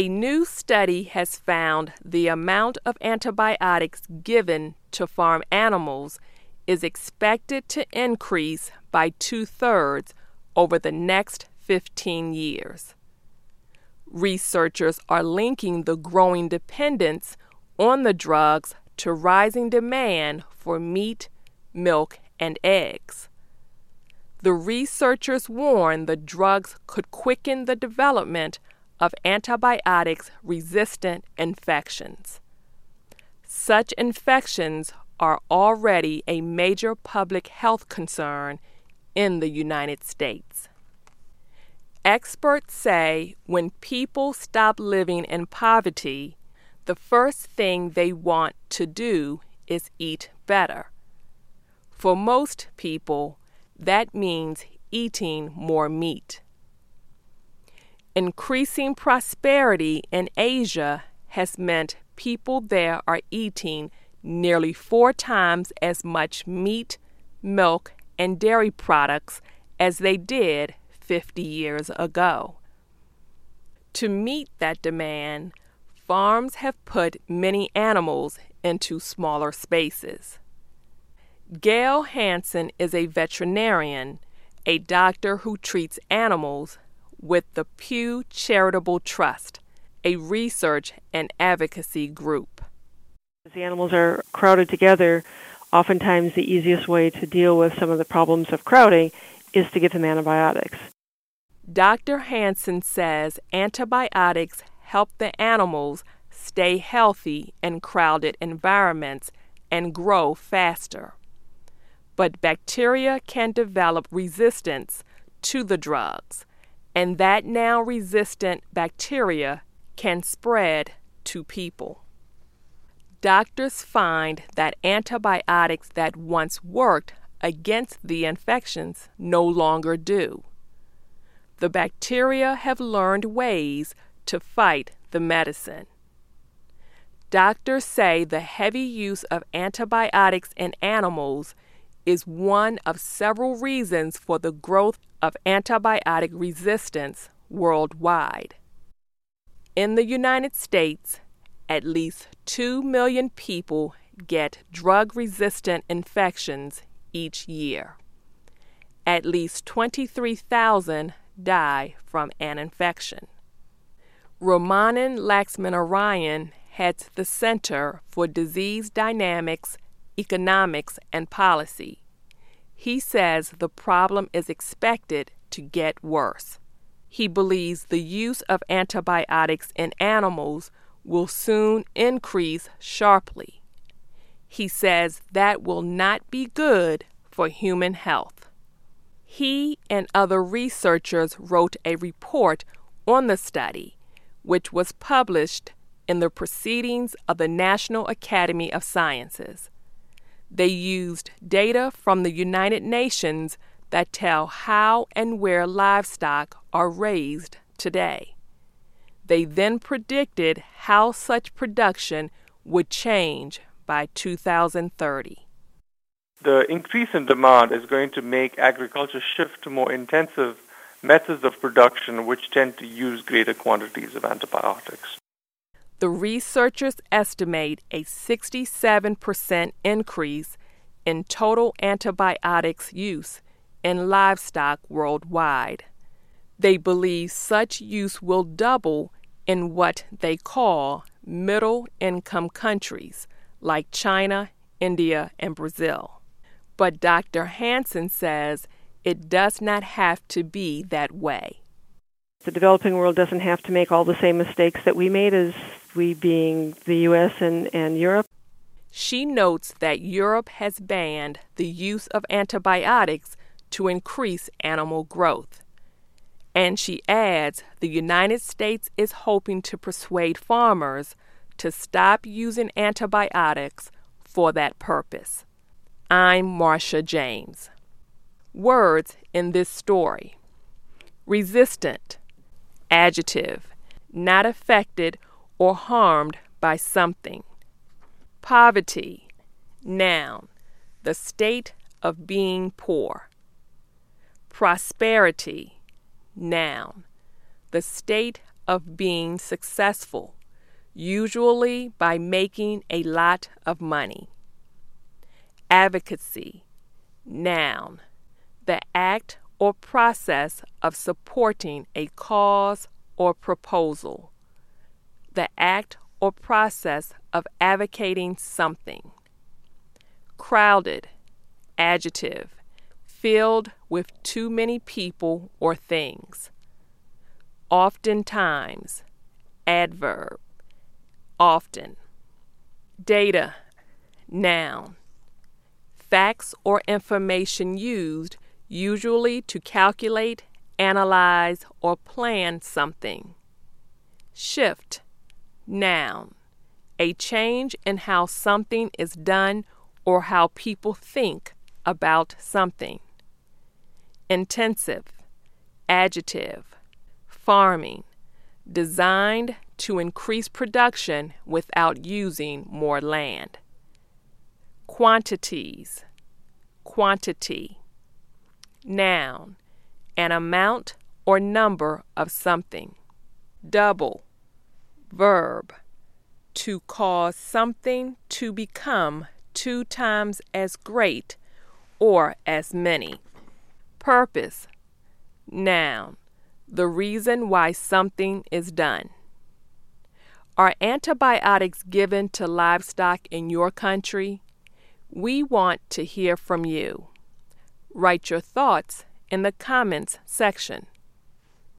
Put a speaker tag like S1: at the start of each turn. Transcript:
S1: A new study has found the amount of antibiotics given to farm animals is expected to increase by two thirds over the next 15 years. Researchers are linking the growing dependence on the drugs to rising demand for meat, milk, and eggs. The researchers warn the drugs could quicken the development of antibiotics resistant infections. Such infections are already a major public health concern in the United States. Experts say when people stop living in poverty, the first thing they want to do is eat better. For most people, that means eating more meat. Increasing prosperity in Asia has meant people there are eating nearly four times as much meat, milk, and dairy products as they did 50 years ago. To meet that demand, farms have put many animals into smaller spaces. Gail Hansen is a veterinarian, a doctor who treats animals with the Pew Charitable Trust, a research and advocacy group.
S2: As the animals are crowded together, oftentimes the easiest way to deal with some of the problems of crowding is to give them antibiotics.
S1: Dr. Hansen says antibiotics help the animals stay healthy in crowded environments and grow faster. But bacteria can develop resistance to the drugs, and that now resistant bacteria can spread to people. Doctors find that antibiotics that once worked against the infections no longer do. The bacteria have learned ways to fight the medicine. Doctors say the heavy use of antibiotics in animals is one of several reasons for the growth of antibiotic resistance worldwide. In the United States, at least 2 million people get drug resistant infections each year. At least 23,000 die from an infection. Ramanan Laxminarayan heads the Center for Disease Dynamics, Economics, and Policy. He says the problem is expected to get worse. He believes the use of antibiotics in animals will soon increase sharply. He says that will not be good for human health. He and other researchers wrote a report on the study, which was published in the Proceedings of the National Academy of Sciences. They used data from the United Nations that tell how and where livestock are raised today. They then predicted how such production would change by 2030.
S3: The increase in demand is going to make agriculture shift to more intensive methods of production which tend to use greater quantities of antibiotics.
S1: The researchers estimate a 67% increase in total antibiotics use in livestock worldwide. They believe such use will double in what they call middle income countries like China, India, and Brazil. But Dr. Hansen says it does not have to be that way.
S2: The developing world doesn't have to make all the same mistakes that we made as we being the U.S. and, and Europe.
S1: She notes that Europe has banned the use of antibiotics to increase animal growth. And she adds the United States is hoping to persuade farmers to stop using antibiotics for that purpose. I'm Marsha James. Words in this story resistant, adjective, not affected or harmed by something. Poverty, noun, the state of being poor. Prosperity, noun, the state of being successful, usually by making a lot of money. Advocacy, noun, the act or process of supporting a cause or proposal. The act or process of advocating something. Crowded, adjective, filled with too many people or things. Oftentimes, adverb, often. Data, noun. Facts or information used usually to calculate, analyze, or plan something. Shift, noun. A change in how something is done or how people think about something. Intensive, adjective, farming, designed to increase production without using more land. Quantities, quantity Noun, an amount or number of something. Double, verb, to cause something to become two times as great or as many. Purpose, noun, the reason why something is done. Are antibiotics given to livestock in your country? We want to hear from you. Write your thoughts in the comments section.